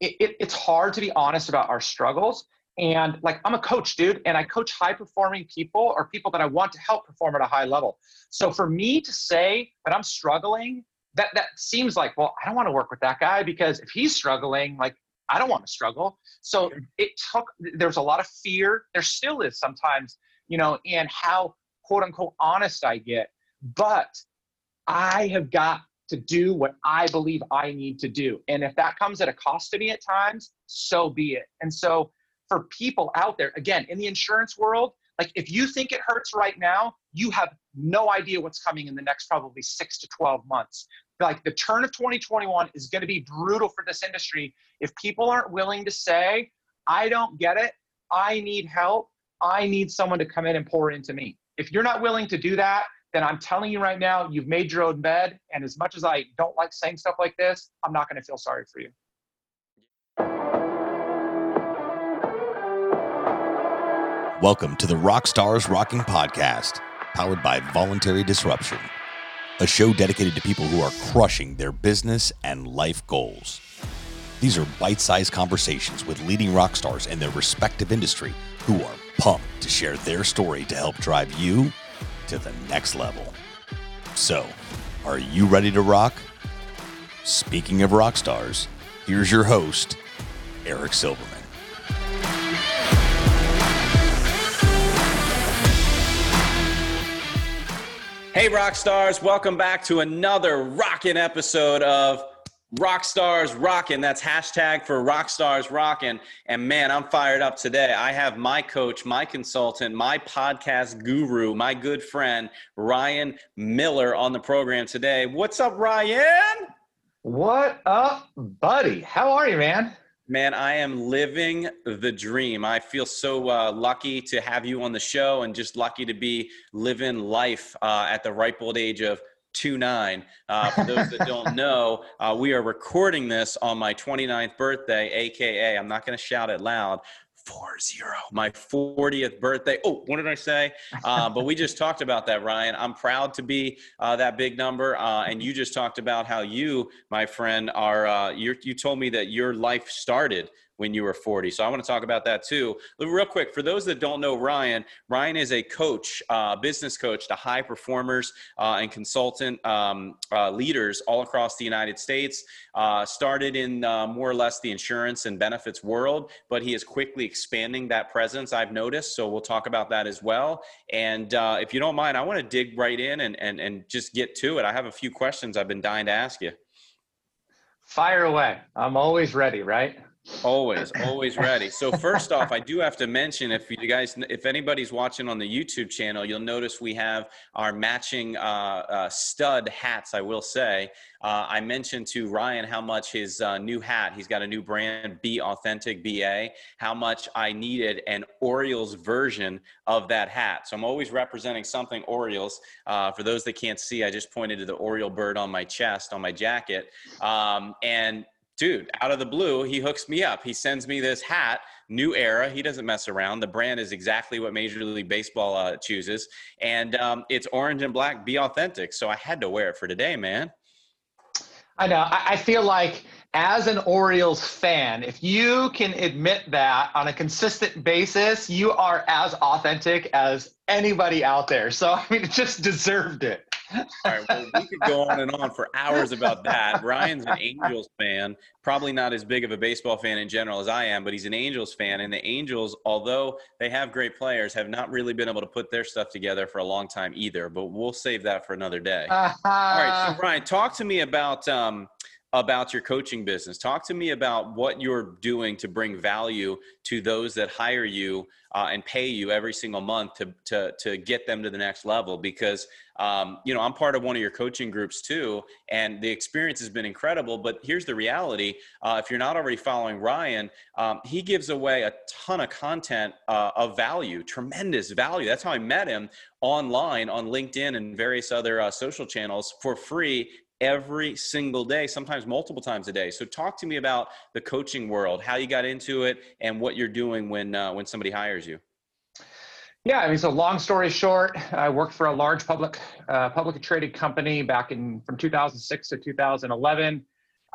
it, it, it's hard to be honest about our struggles. And like, I'm a coach, dude, and I coach high performing people or people that I want to help perform at a high level. So for me to say that I'm struggling, that, that seems like, well, I don't want to work with that guy because if he's struggling, like, I don't want to struggle. So it took, there's a lot of fear. There still is sometimes, you know, and how quote unquote honest I get. But I have got to do what I believe I need to do. And if that comes at a cost to me at times, so be it. And so for people out there, again, in the insurance world, like if you think it hurts right now, you have no idea what's coming in the next probably six to 12 months. Like the turn of 2021 is going to be brutal for this industry if people aren't willing to say, I don't get it, I need help, I need someone to come in and pour into me. If you're not willing to do that, then I'm telling you right now, you've made your own bed. And as much as I don't like saying stuff like this, I'm not going to feel sorry for you. Welcome to the Rockstars Rocking Podcast, powered by Voluntary Disruption, a show dedicated to people who are crushing their business and life goals. These are bite sized conversations with leading rock stars in their respective industry who are pumped to share their story to help drive you to the next level. So, are you ready to rock? Speaking of rock stars, here's your host, Eric Silverman. Hey, rock stars, welcome back to another rocking episode of Rock Stars Rockin'. That's hashtag for Rock Stars Rockin'. And man, I'm fired up today. I have my coach, my consultant, my podcast guru, my good friend, Ryan Miller on the program today. What's up, Ryan? What up, buddy? How are you, man? Man, I am living the dream. I feel so uh, lucky to have you on the show and just lucky to be living life uh, at the ripe old age of two nine. Uh, for those that don't know, uh, we are recording this on my 29th birthday, aka I'm not going to shout it loud. Four zero, my 40th birthday. Oh, what did I say? Uh, but we just talked about that, Ryan. I'm proud to be uh, that big number. Uh, and you just talked about how you, my friend, are. Uh, you told me that your life started when you were 40. So I want to talk about that too. Real quick, for those that don't know Ryan, Ryan is a coach, uh, business coach to high performers uh, and consultant um, uh, leaders all across the United States. Uh, started in uh, more or less the insurance and benefits world, but he is quickly expanding that presence, I've noticed. So we'll talk about that as well. And uh, if you don't mind, I want to dig right in and, and, and just get to it. I have a few questions I've been dying to ask you. Fire away. I'm always ready, right? Always, always ready. So first off, I do have to mention if you guys, if anybody's watching on the YouTube channel, you'll notice we have our matching uh, uh, stud hats. I will say, uh, I mentioned to Ryan how much his uh, new hat. He's got a new brand, Be Authentic BA. How much I needed an Orioles version of that hat. So I'm always representing something Orioles. Uh, for those that can't see, I just pointed to the Oriole bird on my chest on my jacket, um, and dude, out of the blue, he hooks me up. He sends me this hat, new era. He doesn't mess around. The brand is exactly what Major League Baseball uh, chooses. And um, it's orange and black, be authentic. So I had to wear it for today, man. I know. I, I feel like as an Orioles fan, if you can admit that on a consistent basis, you are as authentic as anybody out there. So, I mean, it just deserved it. All right, well, we could go on and on for hours about that. Ryan's an Angels fan, probably not as big of a baseball fan in general as I am, but he's an Angels fan. And the Angels, although they have great players, have not really been able to put their stuff together for a long time either. But we'll save that for another day. Uh-huh. All right, so Ryan, talk to me about. Um, about your coaching business. Talk to me about what you're doing to bring value to those that hire you uh, and pay you every single month to, to, to get them to the next level. Because, um, you know, I'm part of one of your coaching groups too, and the experience has been incredible. But here's the reality uh, if you're not already following Ryan, um, he gives away a ton of content uh, of value, tremendous value. That's how I met him online on LinkedIn and various other uh, social channels for free every single day, sometimes multiple times a day. So talk to me about the coaching world, how you got into it, and what you're doing when uh, when somebody hires you. Yeah, I mean, so long story short, I worked for a large public uh, publicly traded company back in from 2006 to 2011.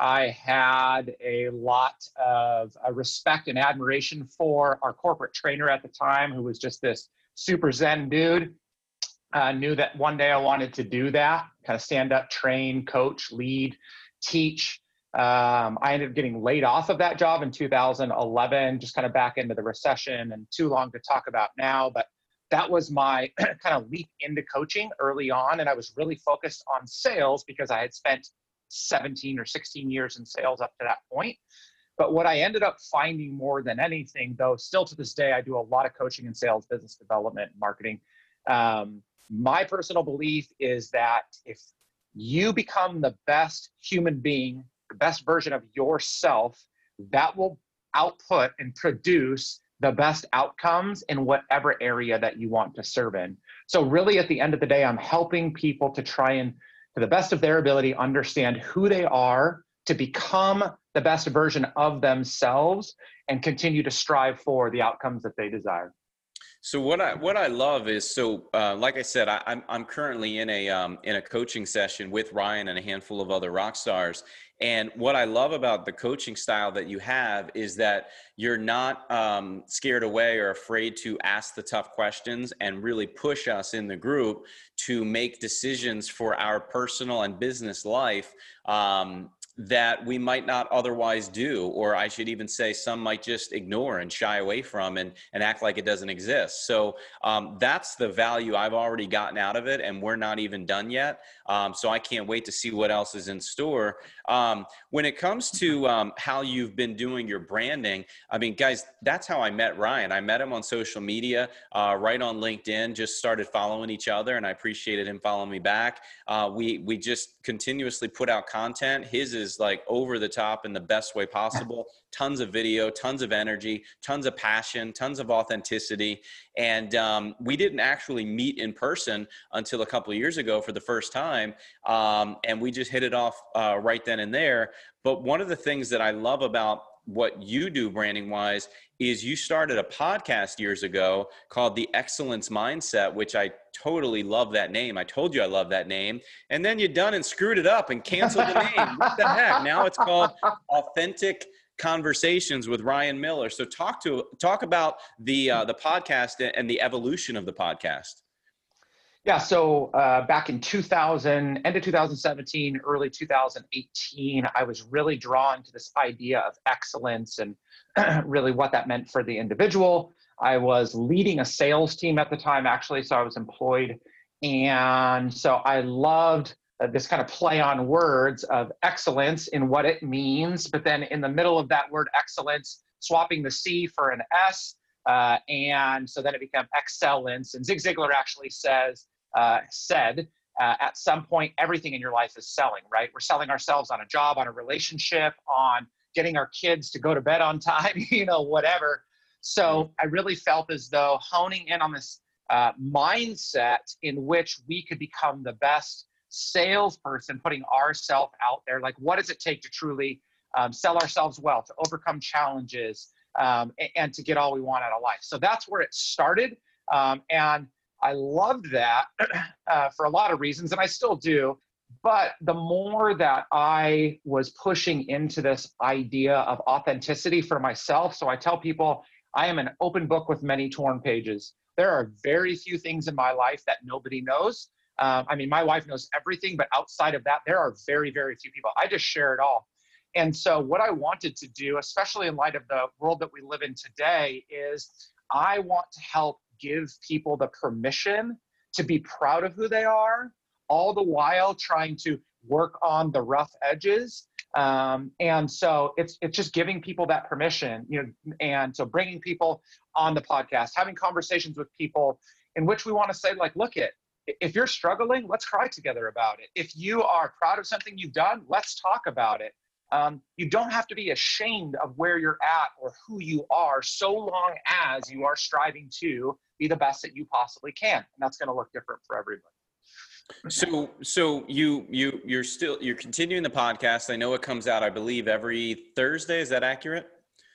I had a lot of uh, respect and admiration for our corporate trainer at the time, who was just this super zen dude. Uh, knew that one day I wanted to do that, kind of stand up, train, coach, lead, teach. Um, I ended up getting laid off of that job in 2011, just kind of back into the recession and too long to talk about now. But that was my kind of leap into coaching early on. And I was really focused on sales because I had spent 17 or 16 years in sales up to that point. But what I ended up finding more than anything, though, still to this day, I do a lot of coaching and sales, business development, marketing. Um, my personal belief is that if you become the best human being, the best version of yourself, that will output and produce the best outcomes in whatever area that you want to serve in. So, really, at the end of the day, I'm helping people to try and to the best of their ability, understand who they are to become the best version of themselves and continue to strive for the outcomes that they desire. So what I what I love is so uh, like I said I, am I'm, I'm currently in a um, in a coaching session with Ryan and a handful of other rock stars, and what I love about the coaching style that you have is that you're not um, scared away or afraid to ask the tough questions and really push us in the group to make decisions for our personal and business life um, that we might not otherwise do, or I should even say some might just ignore and shy away from and, and act like it doesn't exist. So um, that's the value I've already gotten out of it, and we're not even done yet. Um, so I can't wait to see what else is in store. Um, when it comes to um, how you've been doing your branding, I mean, guys, that's how I met Ryan. I met him on social media, uh, right on LinkedIn, just started following each other, and I appreciated him following me back. Uh, we, we just continuously put out content. His is like over the top in the best way possible. tons of video, tons of energy, tons of passion, tons of authenticity. And um, we didn't actually meet in person until a couple of years ago for the first time. Um, and we just hit it off uh, right then and there. But one of the things that I love about what you do branding wise is you started a podcast years ago called the excellence mindset which i totally love that name i told you i love that name and then you done and screwed it up and canceled the name what the heck now it's called authentic conversations with Ryan Miller. So talk to talk about the uh, the podcast and the evolution of the podcast. Yeah, so uh, back in 2000, end of 2017, early 2018, I was really drawn to this idea of excellence and really what that meant for the individual. I was leading a sales team at the time, actually, so I was employed. And so I loved uh, this kind of play on words of excellence in what it means, but then in the middle of that word excellence, swapping the C for an S. Uh, and so then it became exsellence. And Zig Ziglar actually says, uh, said, uh, at some point, everything in your life is selling, right? We're selling ourselves on a job, on a relationship, on getting our kids to go to bed on time, you know, whatever. So I really felt as though honing in on this uh, mindset in which we could become the best salesperson putting ourselves out there like what does it take to truly um, sell ourselves well to overcome challenges um, and, and, to get all we want out of life so that's where it started um, and i loved that uh, for a lot of reasons and i still do but the more that i was pushing into this idea of authenticity for myself so i tell people i am an open book with many torn pages there are very few things in my life that nobody knows um, I mean, my wife knows everything, but outside of that, there are very, very few people. I just share it all. And so, what I wanted to do, especially in light of the world that we live in today, is I want to help give people the permission to be proud of who they are, all the while trying to work on the rough edges. Um, and so it's it's just giving people that permission, you know, and so bringing people on the podcast, having conversations with people in which we want to say like, look it, if you're struggling, let's cry together about it. If you are proud of something you've done, let's talk about it. Um, you don't have to be ashamed of where you're at or who you are, so long as you are striving to be the best that you possibly can, and that's going to look different for everybody. So, so you you you're still you're continuing the podcast. I know it comes out, I believe, every Thursday. Is that accurate?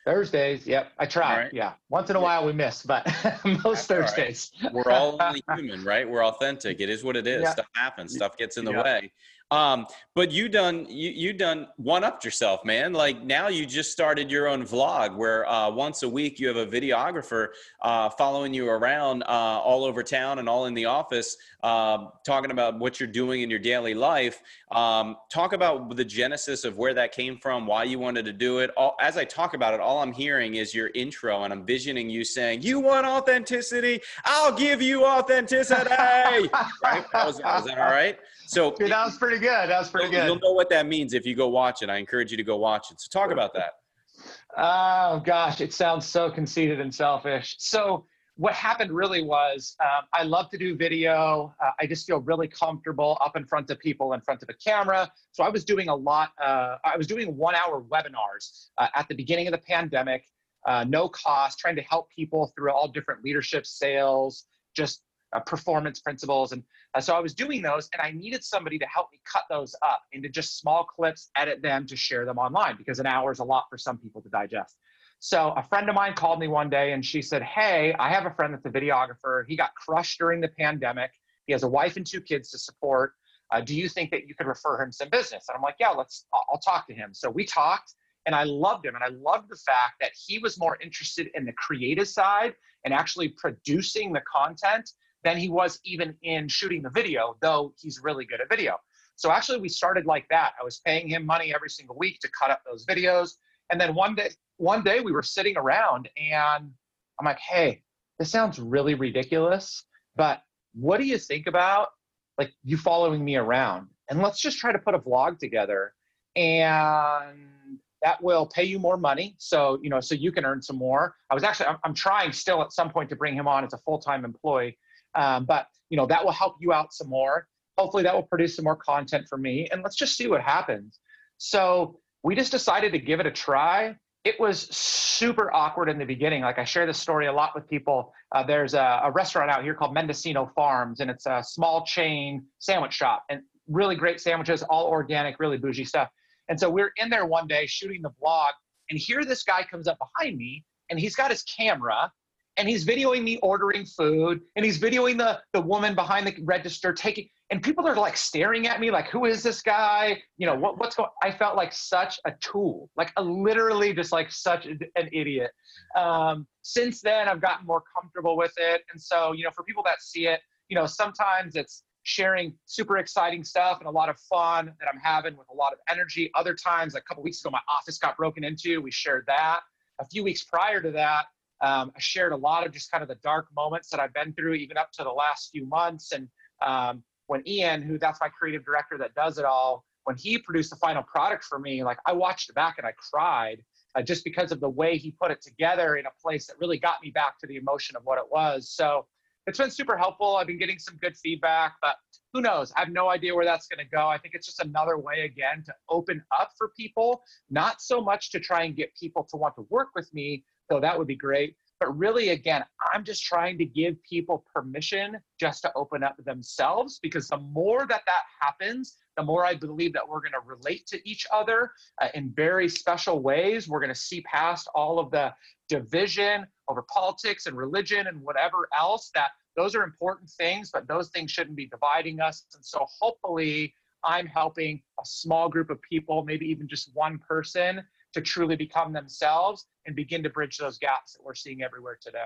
Thursdays. Yep. I try. Right. Yeah. Once in a while we miss, but most That's Thursdays. All right. We're all only human, right? We're authentic. It is what it is. Yeah. Stuff happens. Stuff gets in the yeah. way. Um, but you done you you done one upped yourself, man. Like now you just started your own vlog where uh, once a week you have a videographer uh, following you around uh, all over town and all in the office, um, talking about what you're doing in your daily life. Um, talk about the genesis of where that came from, why you wanted to do it. All, as I talk about it, all I'm hearing is your intro, and I'm visioning you saying, "You want authenticity? I'll give you authenticity." right? Was, was that all right? So Dude, that was pretty good. That was pretty good. You'll know what that means if you go watch it. I encourage you to go watch it. So talk about that. Oh gosh, it sounds so conceited and selfish. So what happened really was um, I love to do video. Uh, I just feel really comfortable up in front of people, in front of a camera. So I was doing a lot. Uh, I was doing one-hour webinars uh, at the beginning of the pandemic, uh, no cost, trying to help people through all different leadership, sales, just uh, performance principles. And uh, so I was doing those, and I needed somebody to help me cut those up into just small clips, edit them to share them online because an hour is a lot for some people to digest. So a friend of mine called me one day and she said, Hey, I have a friend that's a videographer. He got crushed during the pandemic. He has a wife and two kids to support. Uh, do you think that you could refer him some business? And I'm like, Yeah, let's, I'll, I'll talk to him. So we talked and I loved him. And I loved the fact that he was more interested in the creative side and actually producing the content than he was even in shooting the video, though he's really good at video. So actually, we started like that. I was paying him money every single week to cut up those videos. And then one day, one day we were sitting around and I'm like, hey, this sounds really ridiculous, but what do you think about like you following me around? And let's just try to put a vlog together and that will pay you more money. So, you know, so you can earn some more. I was actually, I'm, I'm trying still at some point to bring him on as a full-time employee. Um, but you know that will help you out some more. Hopefully that will produce some more content for me, and let's just see what happens. So we just decided to give it a try. It was super awkward in the beginning. Like I share this story a lot with people. Uh, there's a, a restaurant out here called Mendocino Farms, and it's a small chain sandwich shop, and really great sandwiches, all organic, really bougie stuff. And so we're in there one day shooting the vlog, and here this guy comes up behind me, and he's got his camera, and he's videoing me ordering food and he's videoing the the woman behind the register taking and people are like staring at me like who is this guy? You know what, what's going i felt like such a tool like a literally just like such an idiot. Um, since then i've gotten more comfortable with it and so you know for people that see it you know sometimes it's sharing super exciting stuff and a lot of fun that i'm having with a lot of energy. Other times a couple weeks ago my office got broken into we shared that. A few weeks prior to that um, I shared a lot of just kind of the dark moments that I've been through, even up to the last few months. And um, when Ian, who that's my creative director that does it all, when he produced the final product for me, like I watched it back and I cried uh, just because of the way he put it together in a place that really got me back to the emotion of what it was. So it's been super helpful. I've been getting some good feedback, but who knows? I have no idea where that's going to go. I think it's just another way, again, to open up for people, not so much to try and get people to want to work with me, so that would be great. But really, again, I'm just trying to give people permission just to open up themselves because the more that that happens, the more I believe that we're going to relate to each other uh, in very special ways. We're going to see past all of the division over politics and religion and whatever else that those are important things, but those things shouldn't be dividing us. And so hopefully, I'm helping a small group of people, maybe even just one person, to truly become themselves and begin to bridge those gaps that we're seeing everywhere today.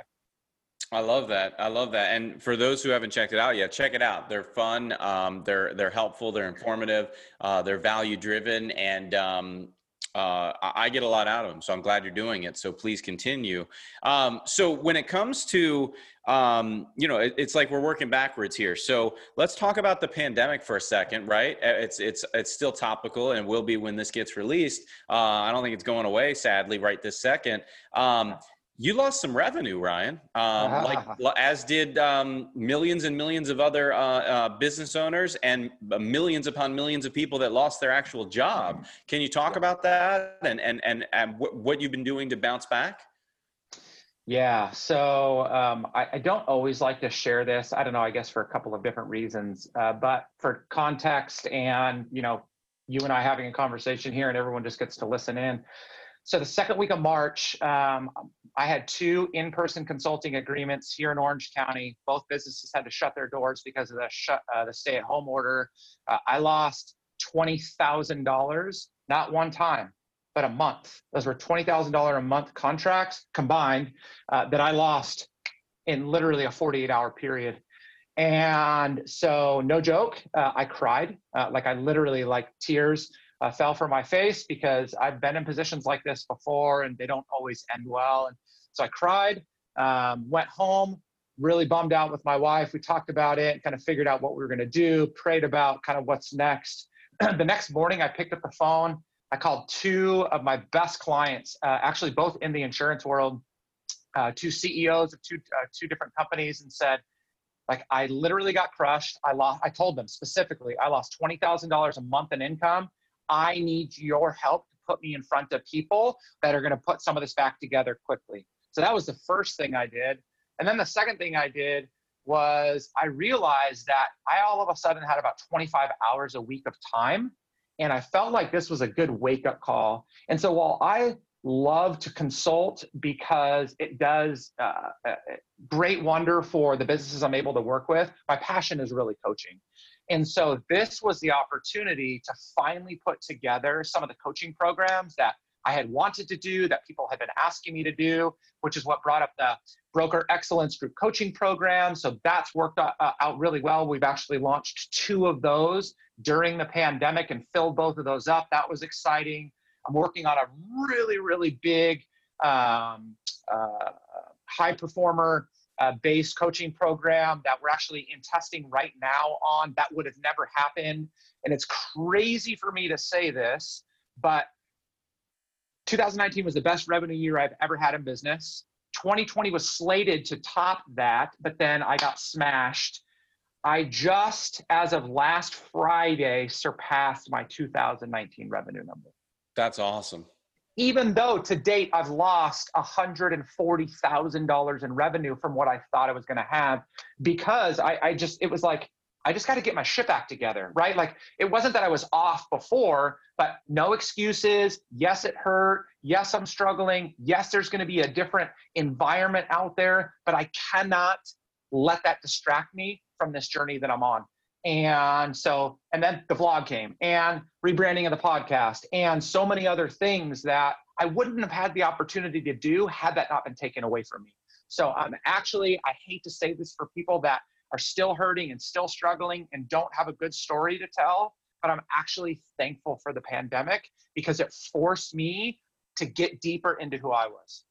I love that. I love that. And for those who haven't checked it out yet, check it out. They're fun. Um, they're they're helpful. They're informative. Uh, they're value driven, and um, uh, I get a lot out of them. So I'm glad you're doing it. So please continue. Um, so when it comes to um, you know, it, it's like we're working backwards here. So let's talk about the pandemic for a second, right? It's it's it's still topical and will be when this gets released. Uh, I don't think it's going away, sadly, right this second. Um, you lost some revenue, Ryan, um, like as did um, millions and millions of other uh, uh, business owners and millions upon millions of people that lost their actual job. Can you talk about that and and and, and what you've been doing to bounce back? Yeah, so um, I, I, don't always like to share this. I don't know. I guess for a couple of different reasons, uh, but for context and you know, you and I having a conversation here, and everyone just gets to listen in. So the second week of March, um, I had two in-person consulting agreements here in Orange County. Both businesses had to shut their doors because of the uh, the stay-at-home order. Uh, I lost $20,000, not one time, but a month. Those were $20,000 a month contracts combined uh, that I lost in literally a 48 hour period. And so, no joke, uh, I cried. Uh, like I literally, like tears uh, fell from my face because I've been in positions like this before and they don't always end well. And so I cried, um, went home, really bummed out with my wife. We talked about it, kind of figured out what we were going to do, prayed about kind of what's next. the next morning, I picked up the phone. I called two of my best clients, uh, actually both in the insurance world, uh, two CEOs of two uh, two different companies, and said, like, I literally got crushed. I lost. I told them specifically, I lost twenty thousand dollars a month in income. I need your help to put me in front of people that are going to put some of this back together quickly. So that was the first thing I did. And then the second thing I did was I realized that I all of a sudden had about 25 hours a week of time. And I felt like this was a good wake up call. And so while I love to consult because it does uh, uh, great wonder for the businesses I'm able to work with, my passion is really coaching. And so this was the opportunity to finally put together some of the coaching programs that I had wanted to do, that people had been asking me to do, which is what brought up the Broker Excellence Group Coaching Program. So that's worked out, uh, out really well. We've actually launched two of those during the pandemic and filled both of those up. That was exciting. I'm working on a really, really big um, uh, high performer uh, based coaching program that we're actually in testing right now on. That would have never happened. And it's crazy for me to say this, but 2019 was the best revenue year I've ever had in business. 2020 was slated to top that, but then I got smashed. I just, as of last Friday, surpassed my 2019 revenue number. That's awesome. Even though to date I've lost $140,000 in revenue from what I thought I was going to have, because I, I just, it was like, I just got to get my shit back together, right? Like it wasn't that I was off before, but no excuses. Yes, it hurt. Yes, I'm struggling. Yes, there's going to be a different environment out there, but I cannot let that distract me from this journey that I'm on. And so, and then the vlog came and rebranding of the podcast and so many other things that I wouldn't have had the opportunity to do had that not been taken away from me. So I'm actually, I hate to say this for people that are still hurting and still struggling and don't have a good story to tell. But I'm actually thankful for the pandemic because it forced me to get deeper into who I was.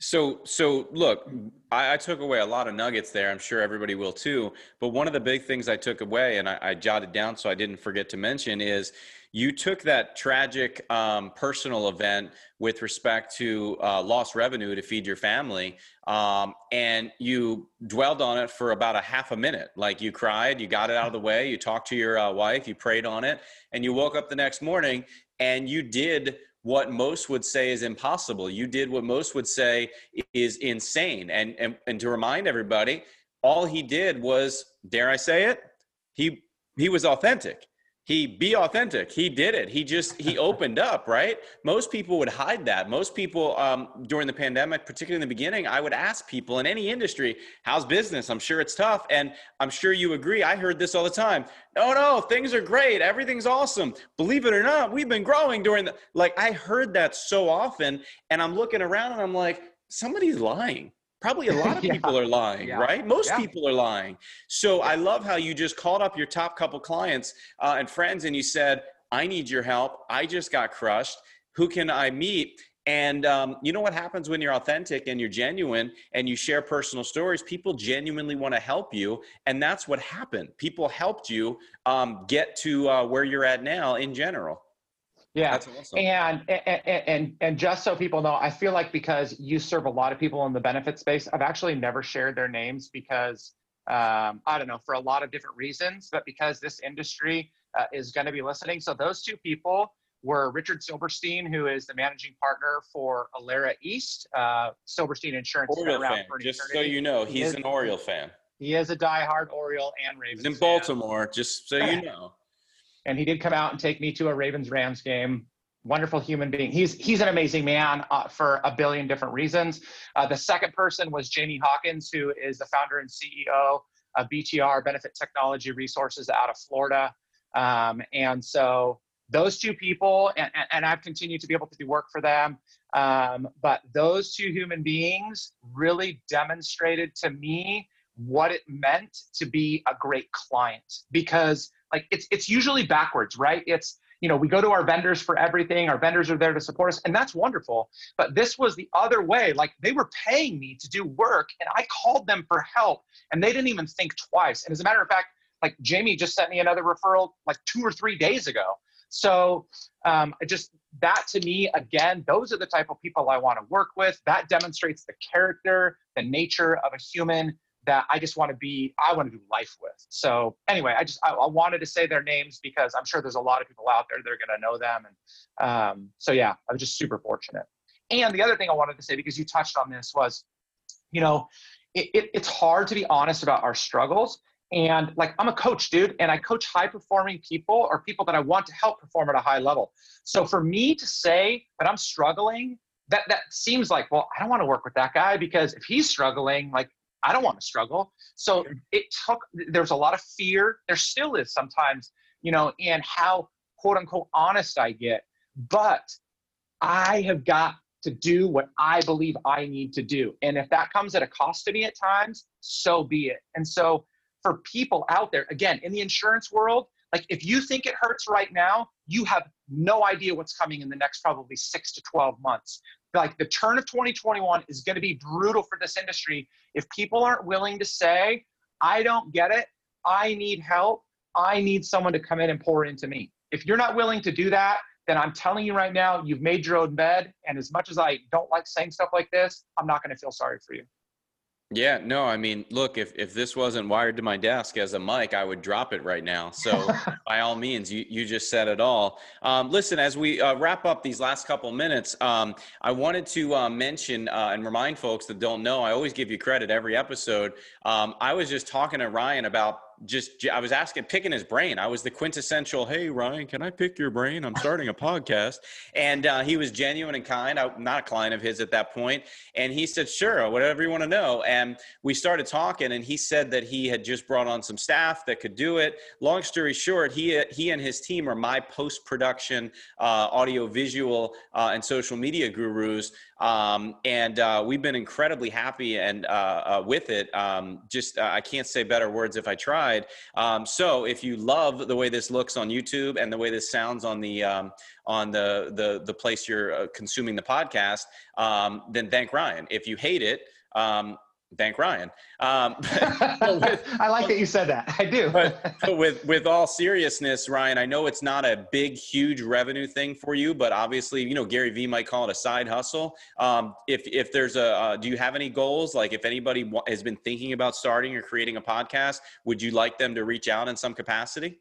So, so look, I, I, took away a lot of nuggets there. I'm sure everybody will too. But one of the big things I took away, and I, I jotted down so I didn't forget to mention, is you took that tragic um, personal event with respect to uh, lost revenue to feed your family, um, and you dwelled on it for about a half a minute. Like you cried, you got it out of the way, you talked to your uh, wife, you prayed on it, and you woke up the next morning and you did what most would say is impossible. You did what most would say is insane. And, and, and to remind everybody, all he did was, dare I say it, he, he was authentic he be authentic. He did it. He just he opened up right? Most people would hide that. Most people um, during the pandemic particularly in the beginning i would ask people in any industry how's business? I'm sure it's tough. And i'm sure you agree. I heard this all the time. No no things are great. Everything's awesome. Believe it or not we've been growing during the like i heard that so often and i'm looking around and i'm like somebody's lying Probably a lot of yeah. people are lying, yeah. right? Most yeah. people are lying. So I love how you just called up your top couple clients uh, and friends and you said, I need your help. I just got crushed. Who can I meet? And um, you know what happens when you're authentic and you're genuine and you share personal stories? People genuinely want to help you. And that's what happened. People helped you um, get to uh, where you're at now in general. Yeah. that's Awesome. And, and, and, and just so people know, I feel like because you serve a lot of people in the benefit space, I've actually never shared their names because um, I don't know, for a lot of different reasons, but because this industry uh, is going to be listening. So those two people were Richard Silverstein, who is the managing partner for Alera East, uh, Silverstein Insurance. Oriole fan, just so you know, he's he is, an Oriole fan. He is a diehard Oriole and Ravens. He's in Baltimore, fan. just so you know and he did come out and take me to a Ravens Rams game. Wonderful human being. He's he's an amazing man uh, for a billion different reasons. Uh, the second person was Jamie Hawkins, who is the founder and CEO of BTR Benefit Technology Resources out of Florida. Um, and so those two people, and, and I've continued to be able to do work for them. Um, but those two human beings really demonstrated to me what it meant to be a great client because like it's it's usually backwards right? It's you know we go to our vendors for everything our vendors are there to support us and that's wonderful. But this was the other way like they were paying me to do work and i called them for help and they didn't even think twice. And as a matter of fact like jamie just sent me another referral like two or three days ago. So um, just that to me again those are the type of people i want to work with. That demonstrates the character the nature of a human that I just want to be, I want to do life with. So anyway, I just, I, I, wanted to say their names because I'm sure there's a lot of people out there that are going to know them. And um, so, yeah, I was just super fortunate. And the other thing I wanted to say, because you touched on this was, you know, it, it, it's hard to be honest about our struggles. And like, I'm a coach, dude, and I coach high performing people or people that I want to help perform at a high level. So for me to say that I'm struggling, that, that seems like, well, I don't want to work with that guy because if he's struggling, like I don't want to struggle. So it took, there's a lot of fear. There still is sometimes, you know, and how quote unquote honest I get. But I have got to do what I believe I need to do. And if that comes at a cost to me at times, so be it. And so for people out there, again, in the insurance world, like if you think it hurts right now, you have no idea what's coming in the next probably six to 12 months like the turn of 2021 is going to be brutal for this industry. If people aren't willing to say i don't get it. I need help. I need someone to come in and pour into me. If you're not willing to do that then i'm telling you right now you've made your own bed and as much as i don't like saying stuff like this i'm not going to feel sorry for you yeah, no, I mean, look, if, if this wasn't wired to my desk as a mic, I would drop it right now. So by all means, you, you just said it all. Um, listen, as we uh, wrap up these last couple minutes, um, I wanted to uh, mention uh, and remind folks that don't know, I always give you credit every episode. Um, I was just talking to Ryan about just I was asking, picking his brain. I was the quintessential, "Hey Ryan, can I pick your brain? I'm starting a podcast." And uh, he was genuine and kind. I'm not a client of his at that point, and he said, "Sure, whatever you want to know." And we started talking, and he said that he had just brought on some staff that could do it. Long story short, he he and his team are my post production, uh, audio, visual, uh, and social media gurus. Um, and uh, we've been incredibly happy and uh, uh, with it. Um, just I can't say better words if I tried. Um, so if you love the way this looks on YouTube and the way this sounds on the um, on the the the place you're uh, consuming the podcast, um, then thank Ryan. If you hate it, um, thank Ryan. Um, with, I like that you said that. I do. but, but, with with all seriousness, Ryan, I know it's not a big, huge revenue thing for you, but obviously, you know, Gary Vee might call it a side hustle. Um, if if there's a, uh, do you have any goals? Like, if anybody has been thinking about starting or creating a podcast, would you like them to reach out in some capacity?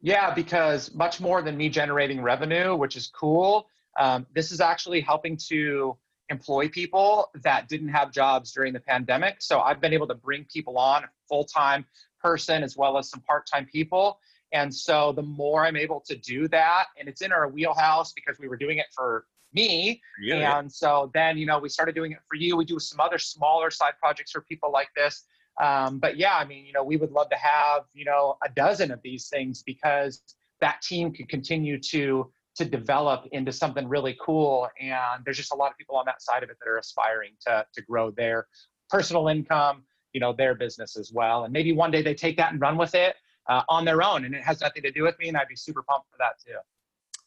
Yeah, because much more than me generating revenue, which is cool. Um, this is actually helping to employ people that didn't have jobs during the pandemic. So I've been able to bring people on, full time person as well as some part time people. And so the more I'm able to do that, and it's in our wheelhouse because we were doing it for me. Yeah. And so then, you know, we started doing it for you. We do some other smaller side projects for people like this. Um, but yeah, I mean, you know, we would love to have, you know, a dozen of these things because that team could continue to to develop into something really cool. And there's just a lot of people on that side of it that are aspiring to, to grow their personal income, you know, their business as well. And maybe one day they take that and run with it uh, on their own and it has nothing to do with me. And I'd be super pumped for that too.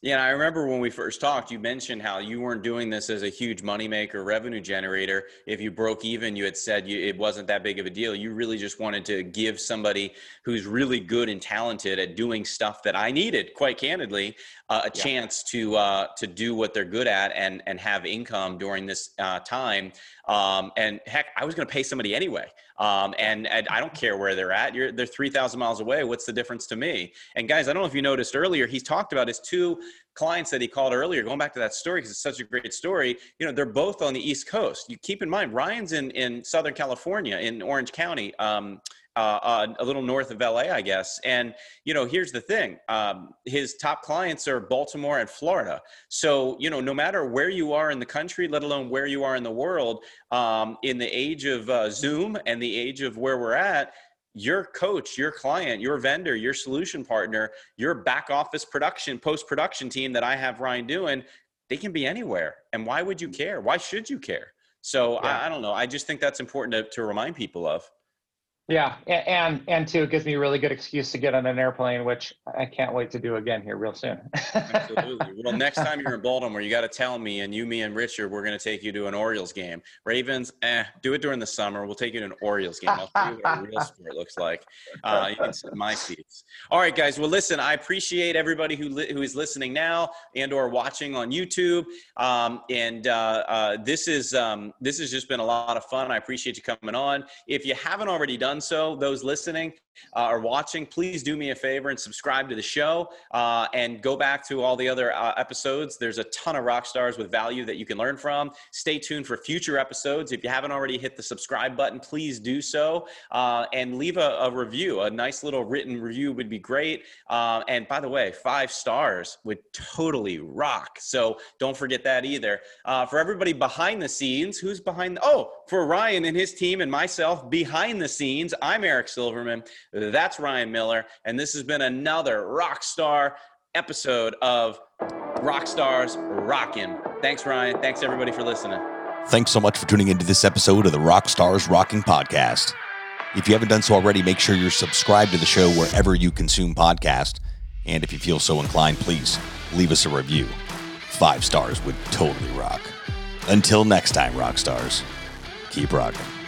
Yeah, I remember when we first talked, you mentioned how you weren't doing this as a huge moneymaker revenue generator. If you broke even, you had said you, it wasn't that big of a deal. You really just wanted to give somebody who's really good and talented at doing stuff that I needed, quite candidly, uh, a yeah. chance to uh, to do what they're good at and and have income during this uh, time. Um, and heck, I was going to pay somebody anyway. Um, and, and, I don't care where they're at. You're, they're 3,000 miles away. What's the difference to me? And guys, I don't know if you noticed earlier, he's talked about his two clients that he called earlier, going back to that story, because it's such a great story. You know, they're both on the East Coast. You keep in mind, Ryan's in, in Southern California, in Orange County. Um, uh, uh, a little north of LA, I guess. And you know, here's the thing: um, his top clients are Baltimore and Florida. So you know, no matter where you are in the country, let alone where you are in the world, um, in the age of uh, Zoom and the age of where we're at, your coach, your client, your vendor, your solution partner, your back office production, post production team that I have Ryan doing, they can be anywhere. And why would you care? Why should you care? So yeah. I, I, don't know. I just think that's important to, to remind people of. Yeah, and and two, it gives me a really good excuse to get on an airplane, which I can't wait to do again here real soon. Absolutely. Well, next time you're in Baltimore, you got to tell me, and you, me, and Richard, we're going to take you to an Orioles game. Ravens, eh, do it during the summer. We'll take you to an Orioles game. I'll show you what a real sport looks like. Uh, you can sit in my seats. All right, guys. Well, listen, I appreciate everybody who li- who is listening now and or watching on YouTube. Um, and uh, uh, this is um, this has just been a lot of fun. I appreciate you coming on. If you haven't already done so, those listening uh, or watching, please do me a favor and subscribe to the show uh, and go back to all the other uh, episodes. There's a ton of rock stars with value that you can learn from. Stay tuned for future episodes. If you haven't already hit the subscribe button, please do so uh, and leave a, a, review. A nice little written review would be great. Uh, and by the way, five stars would totally rock. So don't forget that either. Uh, for everybody behind the scenes, who's behind? The, oh, for Ryan and his team and myself behind the scenes, I'm Eric Silverman. That's Ryan Miller. And this has been another rock star episode of Rock Stars Rockin'. Thanks, Ryan. Thanks, everybody, for listening. Thanks so much for tuning into this episode of the Rock Stars Rocking Podcast. If you haven't done so already, make sure you're subscribed to the show wherever you consume podcasts. And if you feel so inclined, please leave us a review. Five stars would totally rock. Until next time, rock stars, keep rocking.